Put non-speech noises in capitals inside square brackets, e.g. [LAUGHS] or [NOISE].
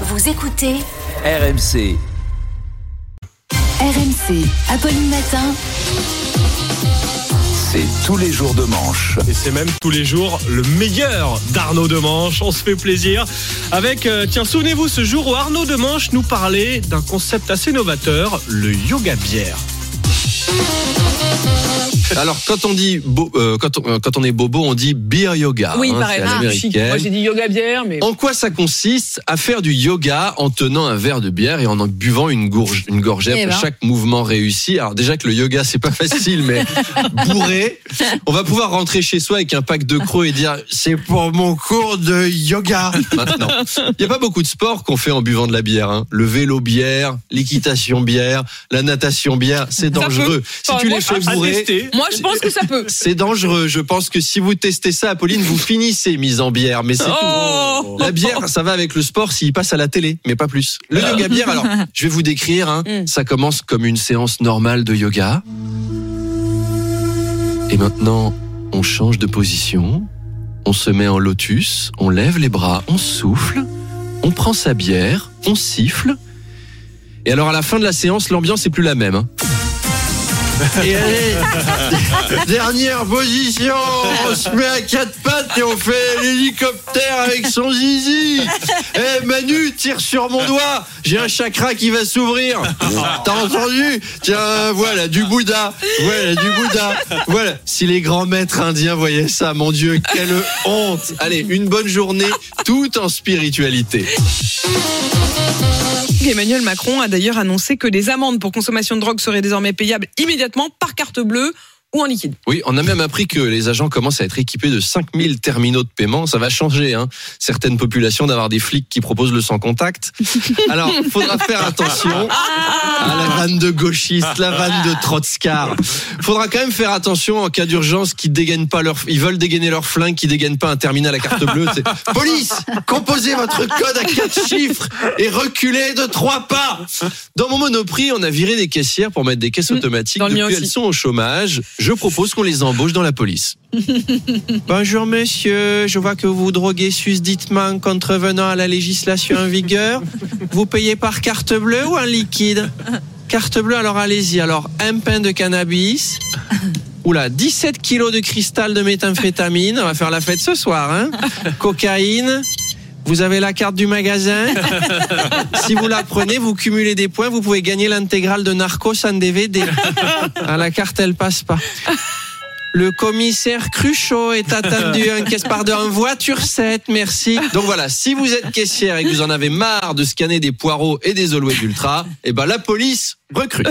Vous écoutez RMC. RMC, Apolline Matin. C'est tous les jours de manche. Et c'est même tous les jours le meilleur d'Arnaud Demanche. On se fait plaisir avec, euh, tiens, souvenez-vous ce jour où Arnaud Demanche nous parlait d'un concept assez novateur, le yoga bière. Alors, quand on dit bo- euh, quand, on, euh, quand on est bobo, on dit beer yoga. Oui, hein, pareil. Ah. Moi, j'ai dit yoga bière, mais. En quoi ça consiste à faire du yoga en tenant un verre de bière et en en buvant une, gorgée Eh après ben. chaque mouvement réussi? Alors déjà que le yoga c'est pas [LAUGHS] facile, mais bourré, on va pouvoir rentrer chez soi avec un pack de crocs et dire c'est pour mon cours de yoga. Maintenant, il y a pas beaucoup de sports qu'on fait en buvant de la bière. hein. Le vélo bière, l'équitation bière, la natation bière, c'est Ça dangereux. Si Enfin, tu moi, les fais bourrer. Moi, je pense que ça peut. c'est dangereux. Je pense que si vous testez ça, Apolline, vous finissez mise en bière. Mais c'est tout. Oh La bière, ça va avec le sport s'il passe à la télé, mais pas plus. Le yoga bière, alors, je vais vous décrire. hein. Mm. Ça commence comme une séance normale de yoga. Et maintenant, on change de position. On se met en lotus. On lève les bras. On souffle. On prend sa bière. On siffle. Et alors, à la fin de la séance, l'ambiance est plus la même. hein. Et allez, [LAUGHS] dernière position, on se met à quatre pattes et on fait l'hélicoptère avec son zizi. Eh Manu, tire sur mon doigt, j'ai un chakra qui va s'ouvrir. T'as entendu Tiens, voilà, du Bouddha. Voilà, du Bouddha. Voilà. Si les grands maîtres indiens voyaient ça, mon Dieu, quelle honte. Allez, une bonne journée, tout en spiritualité. Emmanuel Macron a d'ailleurs annoncé que les amendes pour consommation de drogue seraient désormais payables immédiatement par carte bleue ou en liquide. Oui, on a même appris que les agents commencent à être équipés de 5000 terminaux de paiement. Ça va changer, hein. Certaines populations d'avoir des flics qui proposent le sans contact. [LAUGHS] Alors, faudra faire attention à la vanne de gauchiste, la vanne de trotskar. Faudra quand même faire attention en cas d'urgence qu'ils dégainent pas leur, ils veulent dégainer leur flingue, qu'ils dégainent pas un terminal à carte bleue. C'est, [LAUGHS] Police, composez votre code à quatre chiffres et reculez de trois pas. Dans mon monoprix, on a viré des caissières pour mettre des caisses Mmh, automatiques. dans Depuis, elles sont au chômage. Je propose qu'on les embauche dans la police. [LAUGHS] Bonjour monsieur, je vois que vous droguez susditement contrevenant à la législation en vigueur. Vous payez par carte bleue ou en liquide? Carte bleue, alors allez-y. Alors, un pain de cannabis. Oula, 17 kilos de cristal de méthamphétamine. On va faire la fête ce soir, hein Cocaïne. Vous avez la carte du magasin. [LAUGHS] Si vous la prenez, vous cumulez des points. Vous pouvez gagner l'intégrale de Narcos en DVD. Ah, la carte, elle passe pas. Le commissaire Cruchot est attendu en caisse par deux en voiture 7, merci. Donc voilà, si vous êtes caissière et que vous en avez marre de scanner des poireaux et des Always Ultra, eh ben la police recrute.